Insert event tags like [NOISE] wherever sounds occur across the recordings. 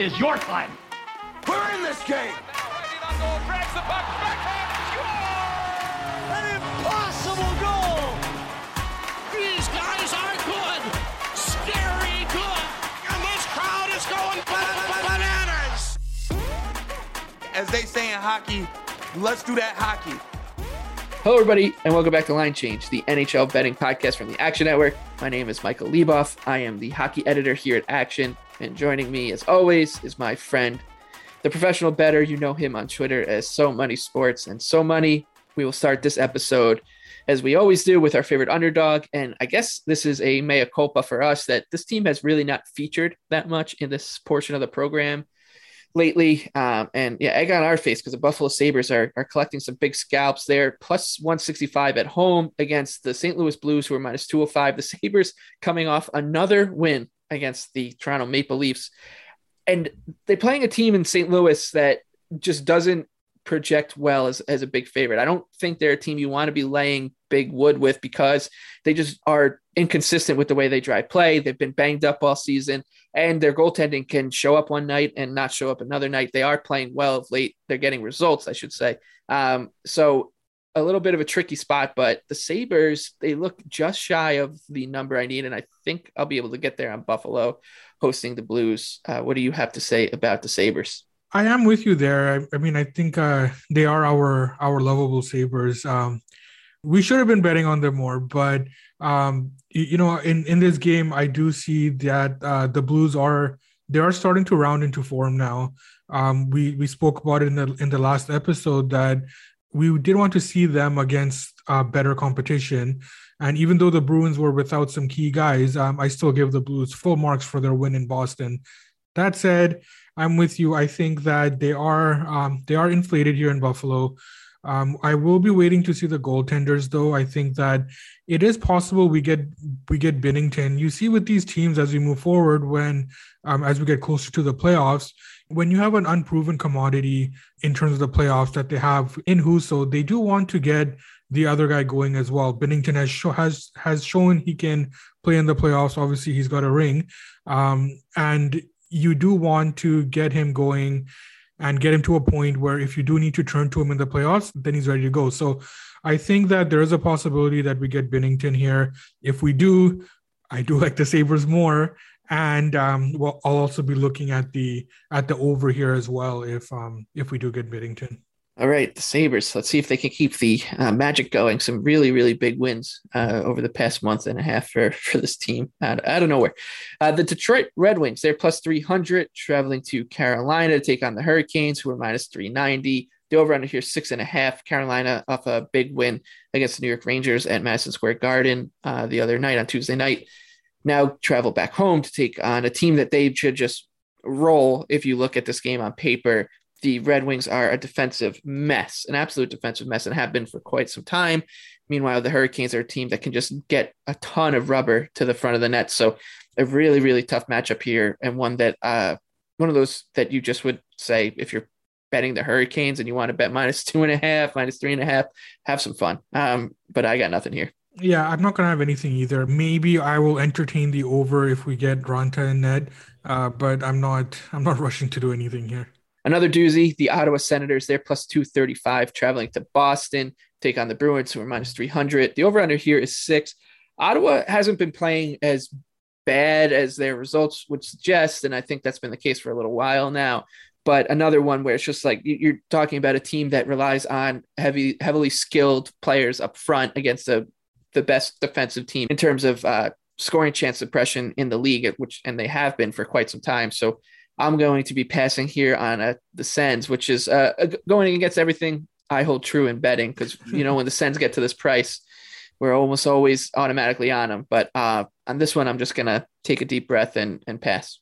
Is your time. We're in this game. An impossible goal. These guys are good. Scary good. And this crowd is going bananas. As they say in hockey, let's do that hockey. Hello, everybody, and welcome back to Line Change, the NHL betting podcast from the Action Network. My name is Michael Leboff. I am the hockey editor here at Action, and joining me, as always, is my friend, the professional bettor. You know him on Twitter as So Money Sports and So Money. We will start this episode, as we always do, with our favorite underdog. And I guess this is a mea culpa for us that this team has really not featured that much in this portion of the program lately. Um, and yeah, egg on our face because the Buffalo Sabres are, are collecting some big scalps there, plus 165 at home against the St. Louis Blues, who are minus 205. The Sabres coming off another win against the Toronto Maple Leafs. And they're playing a team in St. Louis that just doesn't project well as, as a big favorite. I don't think they're a team you want to be laying big wood with because they just are inconsistent with the way they drive play. They've been banged up all season and their goaltending can show up one night and not show up another night. They are playing well of late. They're getting results, I should say. Um, so a little bit of a tricky spot, but the Sabres, they look just shy of the number I need. And I think I'll be able to get there on Buffalo hosting the Blues. Uh, what do you have to say about the Sabres? I am with you there. I, I mean, I think uh, they are our our lovable Sabres. Um, we should have been betting on them more, but um, you, you, know, in in this game, I do see that uh, the Blues are they are starting to round into form now. Um, we we spoke about it in the in the last episode that we did want to see them against uh, better competition. And even though the Bruins were without some key guys, um, I still give the Blues full marks for their win in Boston. That said, I'm with you. I think that they are um, they are inflated here in Buffalo. Um, I will be waiting to see the goaltenders, though. I think that it is possible we get we get Binnington. You see with these teams as we move forward, when um, as we get closer to the playoffs, when you have an unproven commodity in terms of the playoffs that they have in Husso, they do want to get the other guy going as well. Binnington has show, has has shown he can play in the playoffs. Obviously, he's got a ring, um, and you do want to get him going and get him to a point where if you do need to turn to him in the playoffs, then he's ready to go. So I think that there is a possibility that we get Binnington here. If we do, I do like the Sabres more. And um, well, I'll also be looking at the at the over here as well if um if we do get Binnington. All right, the Sabres. Let's see if they can keep the uh, magic going. Some really, really big wins uh, over the past month and a half for, for this team out, out of nowhere. Uh, the Detroit Red Wings, they're plus 300, traveling to Carolina to take on the Hurricanes, who are minus 390. The over under here, six and a half. Carolina off a big win against the New York Rangers at Madison Square Garden uh, the other night on Tuesday night. Now travel back home to take on a team that they should just roll if you look at this game on paper the Red Wings are a defensive mess, an absolute defensive mess, and have been for quite some time. Meanwhile, the Hurricanes are a team that can just get a ton of rubber to the front of the net. So, a really, really tough matchup here, and one that, uh, one of those that you just would say if you're betting the Hurricanes and you want to bet minus [LAUGHS] two and a half, minus three and a half, have some fun. Um, but I got nothing here. Yeah, I'm not gonna have anything either. Maybe I will entertain the over if we get Raanta and Ned, uh, but I'm not. I'm not [LAUGHS] rushing to do anything here. Another doozy, the Ottawa Senators, they're plus 235, traveling to Boston, take on the Bruins, who are minus 300. The over under here is six. Ottawa hasn't been playing as bad as their results would suggest. And I think that's been the case for a little while now. But another one where it's just like you're talking about a team that relies on heavy, heavily skilled players up front against the the best defensive team in terms of uh, scoring chance suppression in the league, which and they have been for quite some time. So I'm going to be passing here on uh, the Sens, which is uh, going against everything I hold true in betting because you know when the Sens get to this price, we're almost always automatically on them. But uh, on this one, I'm just gonna take a deep breath and and pass.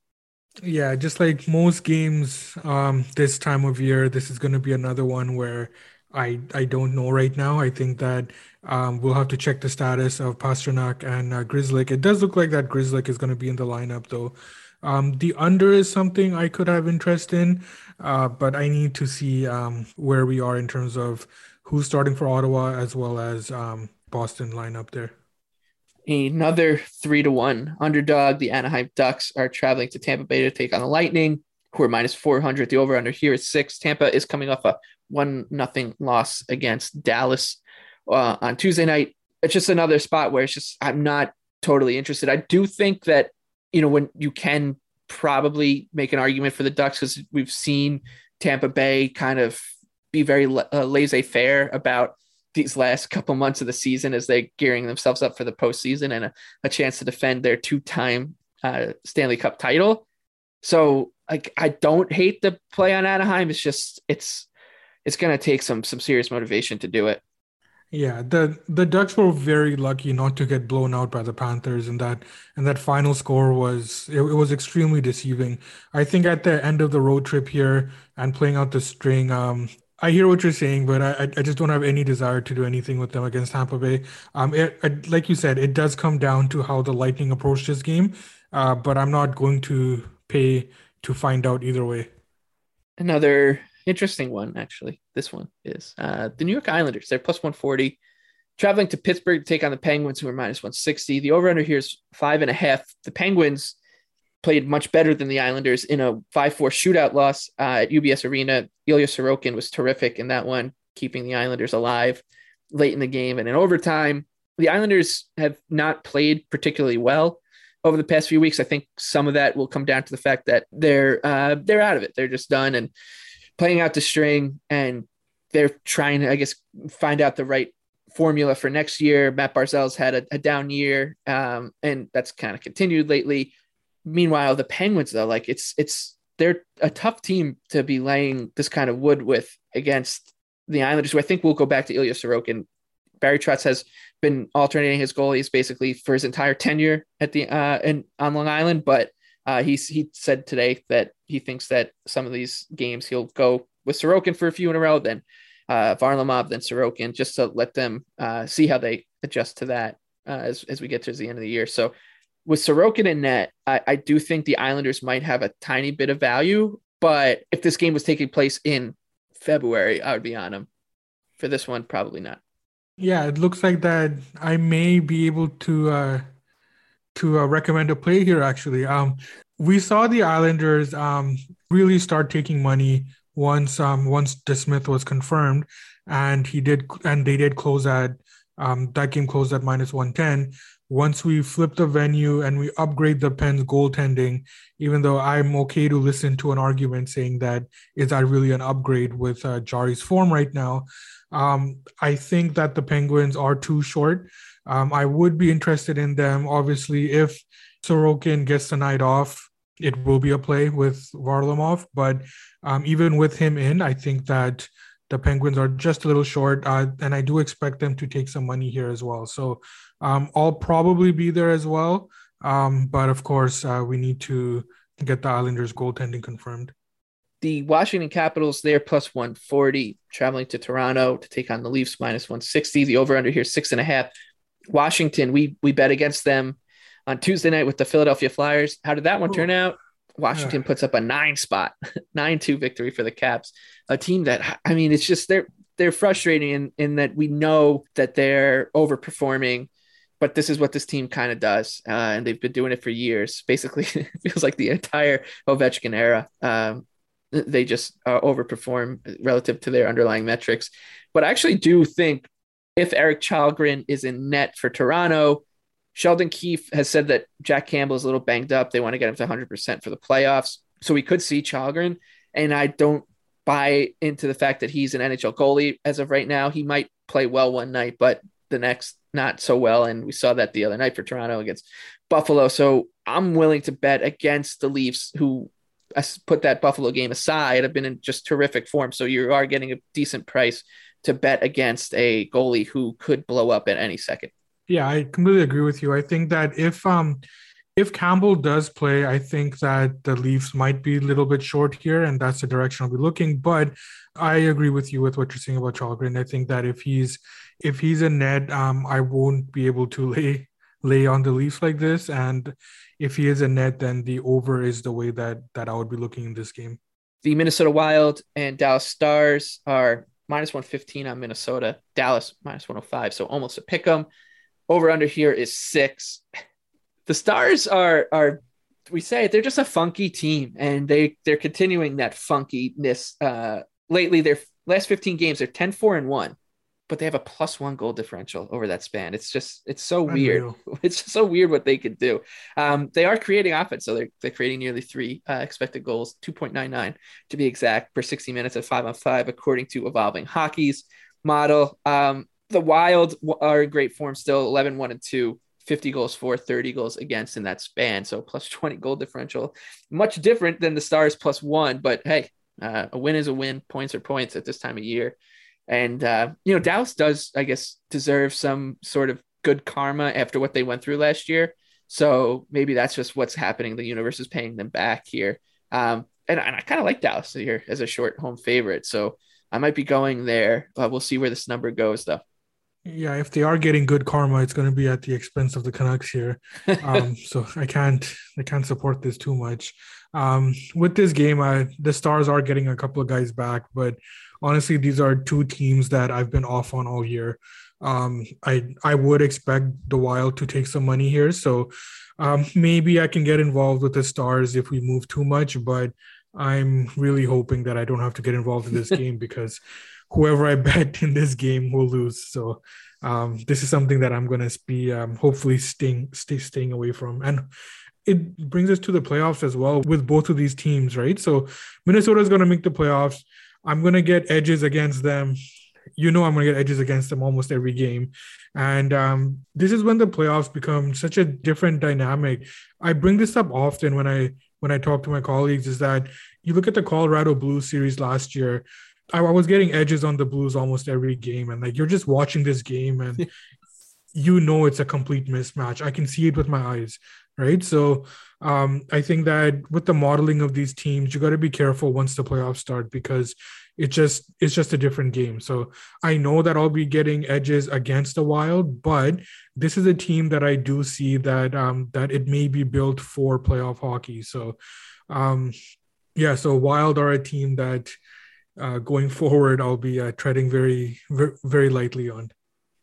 Yeah, just like most games um, this time of year, this is going to be another one where I I don't know right now. I think that um, we'll have to check the status of Pastrnak and uh, Grzelcyk. It does look like that Grzelcyk is going to be in the lineup though. Um, the under is something I could have interest in, uh, but I need to see um, where we are in terms of who's starting for Ottawa as well as um, Boston lineup there. Another three to one underdog. The Anaheim Ducks are traveling to Tampa Bay to take on the Lightning, who are minus 400. The over under here is six. Tampa is coming off a one nothing loss against Dallas uh, on Tuesday night. It's just another spot where it's just I'm not totally interested. I do think that you know, when you can probably make an argument for the Ducks because we've seen Tampa Bay kind of be very uh, laissez faire about these last couple months of the season as they're gearing themselves up for the postseason and a, a chance to defend their two time uh, Stanley Cup title. So, like, I don't hate the play on Anaheim. It's just, it's, it's to take some some serious motivation to do it. Yeah, the the Ducks were very lucky not to get blown out by the Panthers, and that and that final score was it, it, was extremely deceiving. I think at the end of the road trip here and playing out the string, um, I hear what you're saying, but I I just don't have any desire to do anything with them against Tampa Bay. Um, it, it, like you said, it does come down to how the Lightning approach this game, uh, but I'm not going to pay to find out either way. Another interesting one, actually. This one is uh, the New York Islanders. They're plus 140, traveling to Pittsburgh to take on the Penguins, who are minus 160. The over under here is five and a half. The Penguins played much better than the Islanders in a 5 4 shootout loss uh, at UBS Arena. Ilya Sorokin was terrific in that one, keeping the Islanders alive late in the game. And in overtime, the Islanders have not played particularly well over the past few weeks. I think some of that will come down to the fact that they're uh, they're out of it. They're just done, and playing out the string and they're trying to, I guess, find out the right formula for next year. Matt Barzal's had a, a down year, um, and that's kind of continued lately. Meanwhile, the Penguins, though, like it's it's they're a tough team to be laying this kind of wood with against the Islanders, who I think will go back to Ilya Sorokin. Barry Trotz has been alternating his goalies basically for his entire tenure at the uh in on Long Island, but uh, he's he said today that he thinks that some of these games he'll go with Sorokin for a few in a row, then uh, Varlamov, then Sorokin, just to let them uh, see how they adjust to that uh, as as we get towards the end of the year. So with Sorokin in net, I, I do think the Islanders might have a tiny bit of value, but if this game was taking place in February, I would be on them. For this one, probably not. Yeah, it looks like that I may be able to uh, to uh, recommend a play here. Actually, um, we saw the Islanders um, really start taking money once um, once DeSmith was confirmed, and he did, and they did close at um, that game closed at minus one ten. Once we flip the venue and we upgrade the Pens goaltending, even though I'm okay to listen to an argument saying that is that really an upgrade with uh, Jarry's form right now, um, I think that the Penguins are too short. Um, I would be interested in them. Obviously, if Sorokin gets the night off, it will be a play with Varlamov. But um, even with him in, I think that the Penguins are just a little short, uh, and I do expect them to take some money here as well. So um, I'll probably be there as well. Um, but of course, uh, we need to get the Islanders goaltending confirmed. The Washington Capitals, they're plus 140, traveling to Toronto to take on the Leafs minus 160. The over under here, six and a half. Washington, we we bet against them on Tuesday night with the Philadelphia Flyers. How did that one turn out? Washington puts up a nine spot, [LAUGHS] nine two victory for the Caps. A team that I mean, it's just they're they're frustrating in, in that we know that they're overperforming, but this is what this team kind of does, uh, and they've been doing it for years. [LAUGHS] Basically, it feels like the entire Ovechkin era. Um, they just uh, overperform relative to their underlying metrics. But I actually do think if Erik Källgren is in net for Toronto, Sheldon Keefe has said that Jack Campbell is a little banged up. They want to get him to 100% for the playoffs. So we could see Källgren. And I don't buy into the fact that he's an NHL goalie as of right now. He might play well one night, but the next not so well. And we saw that the other night for Toronto against Buffalo. So I'm willing to bet against the Leafs, who put that Buffalo game aside, have been in just terrific form. So you are getting a decent price to bet against a goalie who could blow up at any second. Yeah, I completely agree with you. I think that if um if Campbell does play, I think that the Leafs might be a little bit short here, and that's the direction I'll be looking. But I agree with you with what you're saying about Källgren. I think that if he's if he's a net, um, I won't be able to [LAUGHS] lay lay on the Leafs like this. And if he is a net, then the over is the way that that I would be looking in this game. The Minnesota Wild and Dallas Stars are minus 115 on Minnesota, Dallas minus 105. So almost a pick 'em. Over under here is six the Stars are are we say they're just a funky team, and they they're continuing that funkiness. Uh, lately, their last 15 games, they're 10 4 and 1, but they have a plus one goal differential over that span. It's just, it's so weird. [LAUGHS] It's just so weird what they could do. Um, they are creating offense. So they're, they're creating nearly three uh, expected goals, 2.99 to be exact, per 60 minutes at five on five, according to Evolving Hockey's model. Um, the Wild are in great form still, 11 1 and 2. 50 goals for, 30 goals against in that span. So plus [LAUGHS] 20 goal differential, much different than the Stars plus one. But hey, uh, a win is a win, points are points at this time of year. And, uh, you know, Dallas does, I guess, deserve some sort of good karma after what they went through last year. So maybe that's just what's happening. The universe is paying them back here. Um, and, and I kind of like Dallas here as a short home favorite. So I might be going there. But we'll see where this number goes, though. Yeah, if they are getting good karma, it's going to be at the expense of the Canucks here. Um, [LAUGHS] so I can't, I can't support this too much. Um, with this game, I, the Stars are getting a couple of guys back, but honestly, these are two teams that I've been off on all year. Um, I I would expect the Wild to take some money here, so um, maybe I can get involved with the Stars if we move too much, but I'm really hoping that I don't have to get involved in this [LAUGHS] game because whoever I [LAUGHS] bet in this game will lose. So um, this is something that I'm going to be um, hopefully staying stay staying away from. And it brings us to the playoffs as well with both of these teams, right? So Minnesota is going to make the playoffs. I'm going to get edges against them. You know, I'm going to get edges against them almost every game. And um, this is when the playoffs become such a different dynamic. I bring this up often when I when I talk to my colleagues is that you look at the Colorado Blues series last year, I, was getting edges on the Blues almost every game, and like you're just watching this game and you know it's a complete mismatch. I can see it with my eyes, right? So um, I think that with the modeling of these teams, you got to be careful once the playoffs start because it just it's just a different game. So I know that I'll be getting edges against the Wild, but this is a team that I do see that um, that it may be built for playoff hockey. So um, yeah, so Wild are a team that uh, going forward, I'll be uh, treading very, very, lightly on.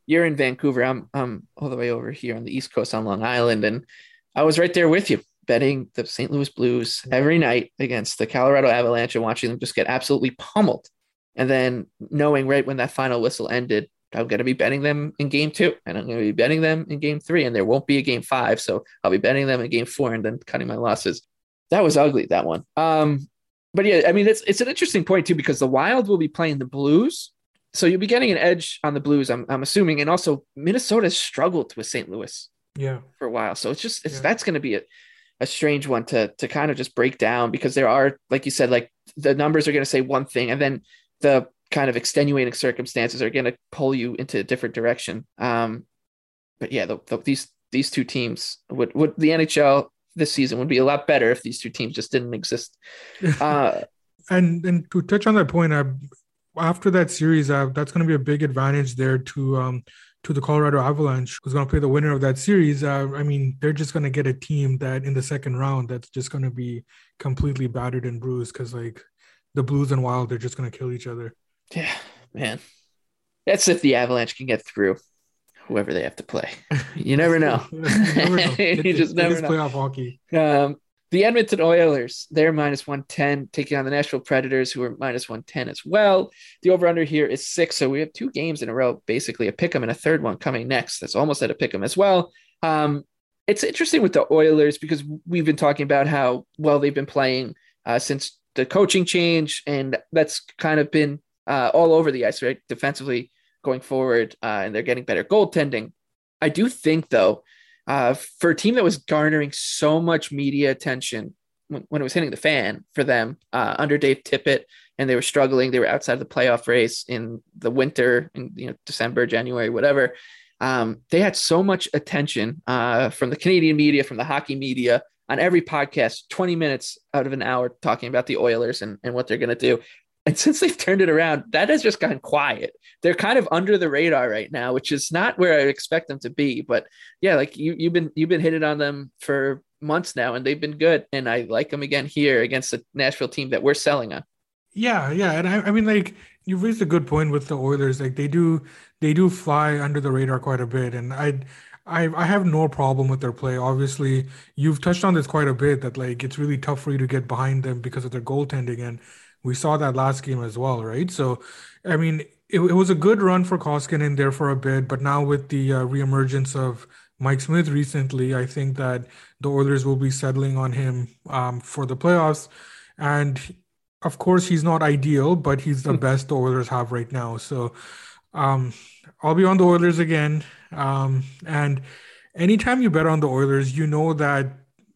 You're in Vancouver. I'm, I'm all the way over here on the East Coast on Long Island, and I was right there with you, betting the St. Louis Blues every night against the Colorado Avalanche and watching them just get absolutely pummeled. And then knowing right when that final whistle ended, I'm going to be betting them in game two, and I'm going to be betting them in game three, and there won't be a game five. So I'll be betting them in game four and then cutting my losses. That was ugly, that one. Um, but yeah, I mean, it's it's an interesting point too because the Wild will be playing the Blues, so you'll be getting an edge on the Blues. I'm I'm assuming, and also Minnesota struggled with St. Louis, yeah, for a while. So it's just it's yeah. that's going to be a, a strange one to to kind of just break down because there are, like you said, like the numbers are going to say one thing, and then the kind of extenuating circumstances are going to pull you into a different direction. Um, but yeah, the, the, these these two teams would would the NHL this season would be a lot better if these two teams just didn't exist. [LAUGHS] Uh, and and to touch on that point, uh, after that series, uh, that's going to be a big advantage there to um, to the Colorado Avalanche, who's going to play the winner of that series. Uh, I mean, they're just going to get a team that in the second round that's just going to be completely battered and bruised because like the Blues and Wild, they're just going to kill each other. Yeah, man. That's if the Avalanche can get through whoever they have to play. [LAUGHS] You never know. [LAUGHS] you, never know. [LAUGHS] you just never know. Playoff hockey. Um, The Edmonton Oilers, they're minus 110, taking on the Nashville Predators, who are minus 110 as well. The over under here is six. So we have two games in a row, basically a pick 'em and a third one coming next. That's almost at a pick 'em as well. Um, it's interesting with the Oilers because we've been talking about how well they've been playing uh, since the coaching change, and that's kind of been uh, all over the ice, right? Defensively going forward, uh, and they're getting better goaltending. I do think, though, uh, for a team that was garnering so much media attention when, when it was hitting the fan for them uh, under Dave Tippett, and they were struggling, they were outside of the playoff race in the winter, in you know December, January, whatever. Um, they had so much attention uh, from the Canadian media, from the hockey media, on every podcast, 20 minutes out of an hour talking about the Oilers and, and what they're going to do. And since they've turned it around, that has just gone quiet. They're kind of under the radar right now, which is not where I expect them to be. But yeah, like you you've been you've been hitting on them for months now, and they've been good. And I like them again here against the Nashville team that we're selling on. Yeah, yeah, and I, I mean, like you raised a good point with the Oilers. Like they do, they do fly under the radar quite a bit, and I, I, I have no problem with their play. Obviously, you've touched on this quite a bit. That like it's really tough for you to get behind them because of their goaltending, and we saw that last game as well, right? So, I mean, it, it was a good run for Koskinen there for a bit, but now with the uh, reemergence of Mike Smith recently, I think that the Oilers will be settling on him um, for the playoffs. And of course, he's not ideal, but he's the best the Oilers have right now. So um, I'll be on the Oilers again. Um, and anytime you bet on the Oilers, you know that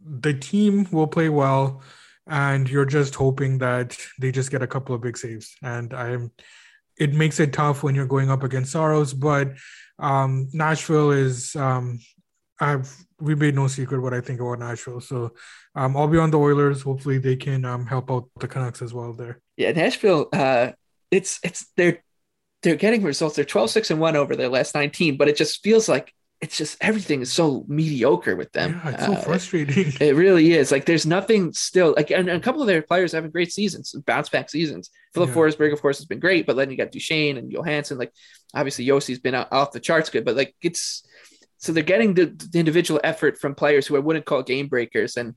the team will play well and you're just hoping that they just get a couple of big saves. And I'm, it makes it tough when you're going up against Saros, but um, Nashville is, um, I've we made no secret what I think about Nashville. So um, I'll be on the Oilers. Hopefully they can um, help out the Canucks as well there. Yeah, Nashville. Uh, it's it's they're they're getting results. They're 12, 6, and one over their last 19, but it just feels like it's just everything is so mediocre with them. Yeah, it's so uh, frustrating. It, [LAUGHS] it, really is. Like there's nothing still like and, and, a couple of their players having great seasons, bounce back seasons. Filip yeah. Forsberg, of course, has been great, but then you got Duchene and Johansen. Like obviously Josi's been out, off the charts good, but like it's so they're getting the, the individual effort from players who I wouldn't call game breakers and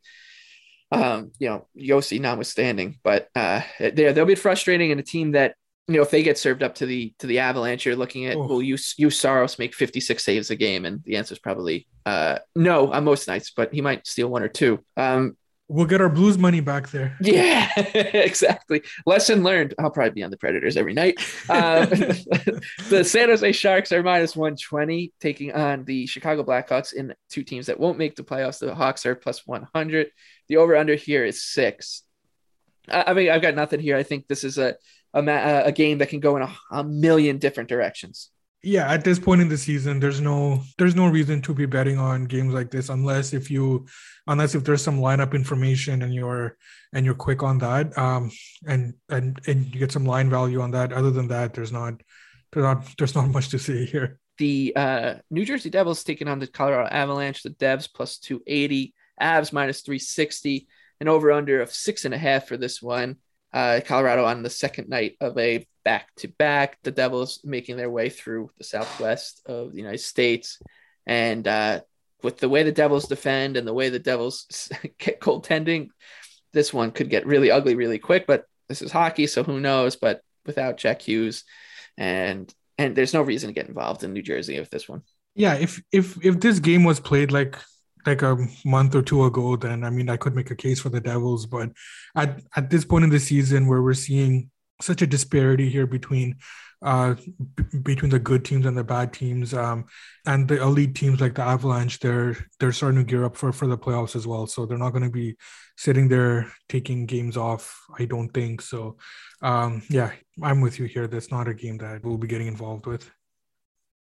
um, you know, Josi notwithstanding, but uh, they're, they'll be frustrating in a team that you know, if they get served up to the to the Avalanche, you're looking at oh. will you you Saros make 56 saves a game, and the answer is probably uh, no on most nights, but he might steal one or two. Um, we'll get our Blues money back there. Yeah, [LAUGHS] exactly. Lesson learned. I'll probably be on the Predators every night. Um, [LAUGHS] the San Jose Sharks are minus 120, taking on the Chicago Blackhawks in two teams that won't make the playoffs. The Hawks are plus 100. The over under here is six. I, I mean, I've got nothing here. I think this is a a, a game that can go in a, a million different directions. Yeah at this point in the season there's no there's no reason to be betting on games like this unless if you unless if there's some lineup information and you're and you're quick on that um and and and you get some line value on that. Other than that there's not there's not there's not much to see here. The uh new jersey devils taking on the colorado avalanche. The devs plus 280 avs minus 360 and over under of six and a half for this one uh, Colorado on the second night of a back to back. The Devils making their way through the southwest of the United States. And uh, with the way the Devils defend and the way the Devils [LAUGHS] get goaltending, this one could get really ugly really quick. But this is hockey, so who knows? But without Jack Hughes, and and there's no reason to get involved in New Jersey with this one. Yeah, if if if this game was played like like a month or two ago, then I mean I could make a case for the Devils. But at at this point in the season, where we're seeing such a disparity here between uh b- between the good teams and the bad teams, um, and the elite teams like the Avalanche, they're they're starting to gear up for for the playoffs as well. So they're not going to be sitting there taking games off. I don't think so. Um, yeah, I'm with you here. That's not a game that we'll be getting involved with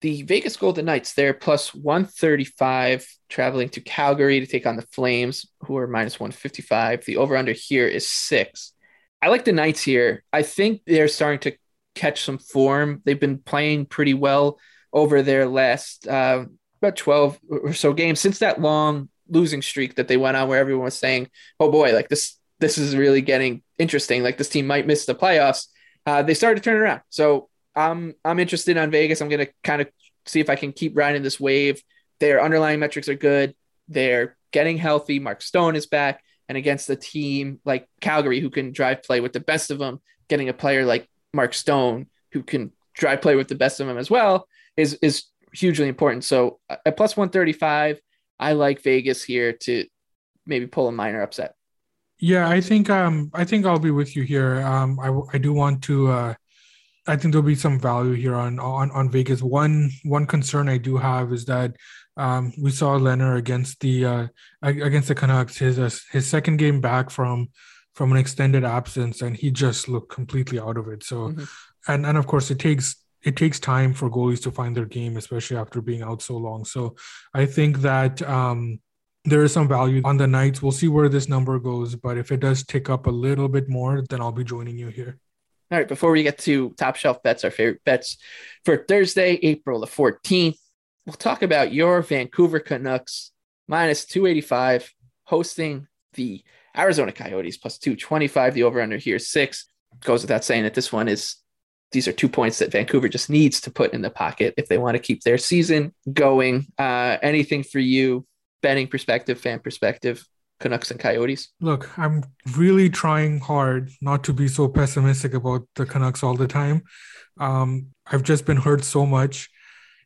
the Vegas Golden Knights, they're plus 135 traveling to Calgary to take on the Flames, who are minus 155. The over under here is six. I like the Knights here. I think they're starting to catch some form. They've been playing pretty well over their last uh, about 12 or so games since that long losing streak that they went on where everyone was saying, oh boy, like this, this is really getting interesting. Like this team might miss the playoffs. Uh, they started to turn around. So I'm I'm interested on Vegas. I'm gonna kind of see if I can keep riding this wave. Their underlying metrics are good. They're getting healthy. Mark Stone is back, and against a team like Calgary who can drive play with the best of them, getting a player like Mark Stone who can drive play with the best of them as well is is hugely important. So uh, at plus 135, I like Vegas here to maybe pull a minor upset. Yeah, I think um I think I'll be with you here. Um I I do want to uh I think there'll be some value here on on on Vegas. One one concern I do have is that um we saw Lehner against the uh against the Canucks his uh, his second game back from from an extended absence and he just looked completely out of it. So mm-hmm. and and of course it takes it takes time for goalies to find their game especially after being out so long. So I think that um there is some value on the Knights. We'll see where this number goes, but if it does tick up a little bit more, then I'll be joining you here. All right, before we get to top shelf bets, our favorite bets for Thursday, April the 14th, we'll talk about your Vancouver Canucks minus 285 hosting the Arizona Coyotes plus 225. The over under here six. Goes without saying that this one is these are two points that Vancouver just needs to put in the pocket if they want to keep their season going. Uh, anything for you betting perspective, fan perspective, Canucks and Coyotes? Look, I'm really trying hard not to be so pessimistic about the Canucks all the time. Um, I've just been hurt so much.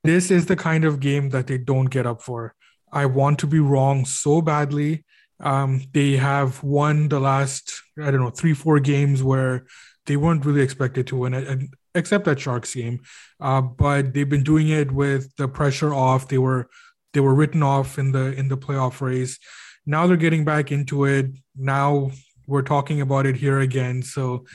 This is the kind of game that they don't get up for. I want to be wrong so badly. Um, they have won the last, I don't know, three, four games where they weren't really expected to win, except that Sharks game. Uh, but they've been doing it with the pressure off. They were they were written off in the in the playoff race. Now they're getting back into it. Now we're talking about it here again. So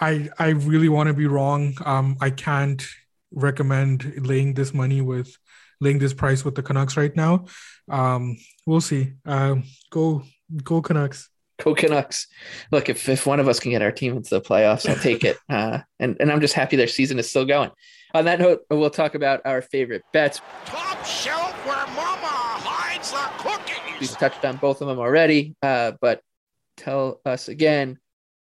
I I really want to be wrong. Um, I can't recommend laying this money with laying this price with the Canucks right now. Um, we'll see. Uh, go go Canucks. Go Canucks. Look, if, if one of us can get our team into the playoffs, I'll take it. [LAUGHS] Uh, and, and I'm just happy their season is still going. On that note, we'll talk about our favorite bets. Top shelf where mama hides the cookies. We've touched on both of them already, uh, but tell us again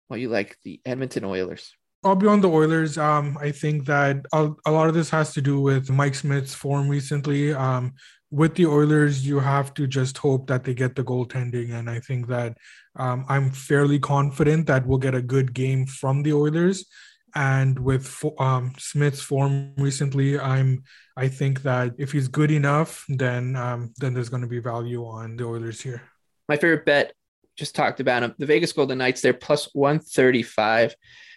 why you like the Edmonton Oilers. I'll be on the Oilers. Um, I think that a, a, lot of this has to do with Mike Smith's form recently. Um, with the Oilers, you have to just hope that they get the goaltending. And I think that um, I'm fairly confident that we'll get a good game from the Oilers and with um, Smith's form recently, I'm I think that if he's good enough, then um, then there's going to be value on the Oilers here. My favorite bet, just talked about him. The Vegas Golden Knights, they're plus 135.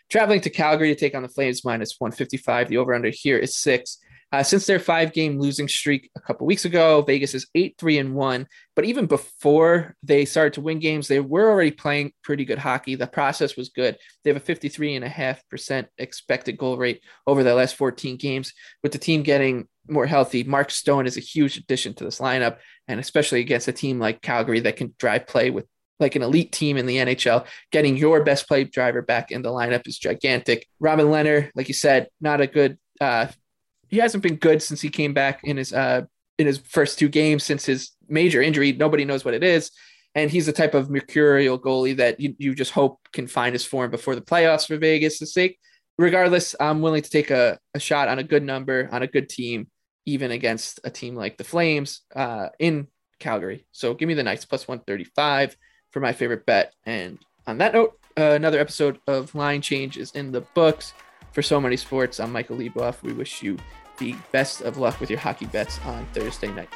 Traveling to Calgary to take on the Flames minus 155. The over under here is six. Uh, since their five game losing streak a couple weeks ago, Vegas is 8 3 and 1. But even before they started to win games, they were already playing pretty good hockey. The process was good. They have a 53.5% expected goal rate over their last 14 games. With the team getting more healthy, Mark Stone is a huge addition to this lineup, and especially against a team like Calgary that can drive play with like an elite team in the NHL, getting your best play driver back in the lineup is gigantic. Robin Lehner, like you said, not a good uh, he hasn't been good since he came back in his uh in his first two games since his major injury. Nobody knows what it is. And he's the type of mercurial goalie that you, you just hope can find his form before the playoffs for Vegas' sake. Regardless, I'm willing to take a, a shot on a good number, on a good team, even against a team like the Flames uh, in Calgary. So give me the Knights plus 135 for my favorite bet. And on that note, uh, another episode of Line Change is in the books. For So Money Sports, I'm Michael Leboff. We wish you the best of luck with your hockey bets on Thursday night.